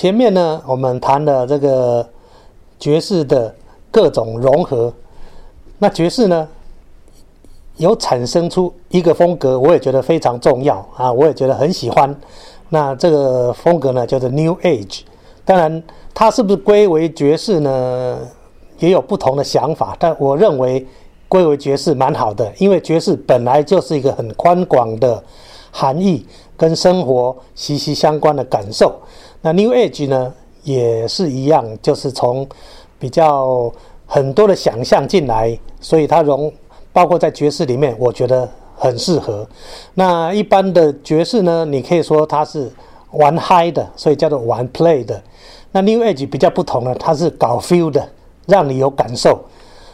前面呢，我们谈了这个爵士的各种融合，那爵士呢，有产生出一个风格，我也觉得非常重要啊，我也觉得很喜欢。那这个风格呢，叫做 New Age。当然，它是不是归为爵士呢？也有不同的想法，但我认为归为爵士蛮好的，因为爵士本来就是一个很宽广的含义，跟生活息息相关的感受。那 New Age 呢，也是一样，就是从比较很多的想象进来，所以它融包括在爵士里面，我觉得很适合。那一般的爵士呢，你可以说它是玩嗨的，所以叫做玩 play 的。那 New Age 比较不同呢，它是搞 feel 的。让你有感受，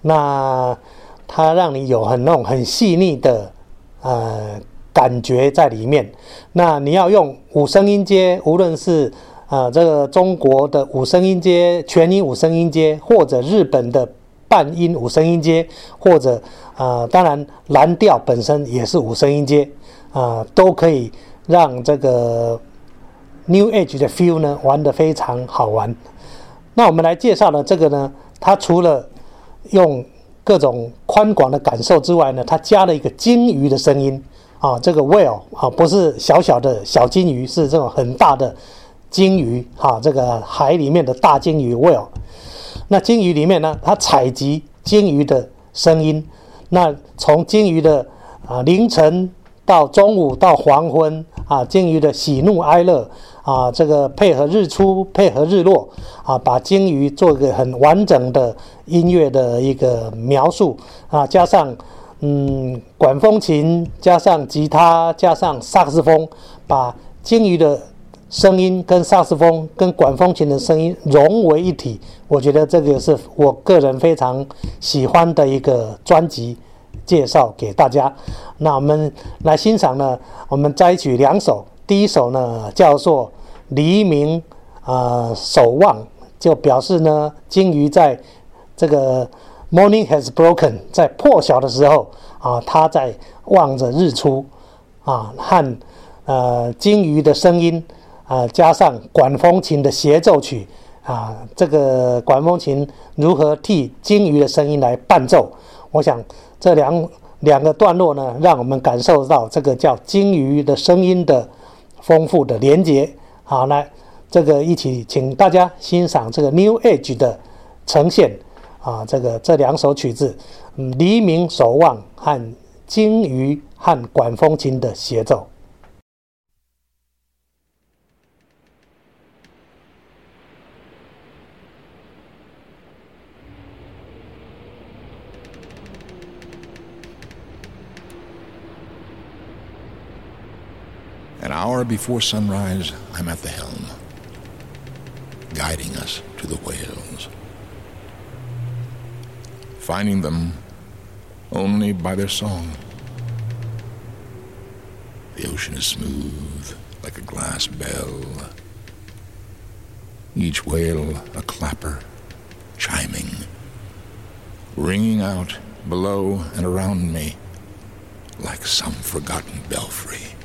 那它让你有很那种很细腻的呃感觉在里面。那你要用五声音阶，无论是啊这个中国的五声音阶、全音五声音阶，或者日本的半音五声音阶，或者啊当然蓝调本身也是五声音阶啊，都可以让这个 New Age 的 feel 呢玩得非常好玩。那我们来介绍的这个呢。它除了用各种宽广的感受之外呢，它加了一个鲸鱼的声音啊，这个 whale 啊，不是小小的小金鱼，是这种很大的鲸鱼哈，这个海里面的大鲸鱼 whale。那鲸鱼里面呢，它采集鲸鱼的声音，那从鲸鱼的啊凌晨到中午到黄昏啊，鲸鱼的喜怒哀乐。啊，这个配合日出，配合日落，啊，把鲸鱼做一个很完整的音乐的一个描述啊，加上嗯管风琴，加上吉他，加上萨克斯风，把鲸鱼的声音跟萨克斯风跟管风琴的声音融为一体，我觉得这个是我个人非常喜欢的一个专辑，介绍给大家。那我们来欣赏呢，我们摘取两首，第一首呢叫做。黎明啊，守望就表示呢，鲸鱼在这个 morning has broken，在破晓的时候啊，他在望着日出啊，和呃鲸鱼的声音啊，加上管风琴的协奏曲啊，这个管风琴如何替鲸鱼的声音来伴奏？我想这两两个段落呢，让我们感受到这个叫鲸鱼的声音的丰富的连接。好，来，这个一起请大家欣赏这个 New Age 的呈现啊，这个这两首曲子，嗯，黎明守望和鲸鱼和管风琴的协奏。An hour before sunrise, I'm at the helm, guiding us to the whales. Finding them only by their song. The ocean is smooth like a glass bell. Each whale a clapper, chiming, ringing out below and around me like some forgotten belfry.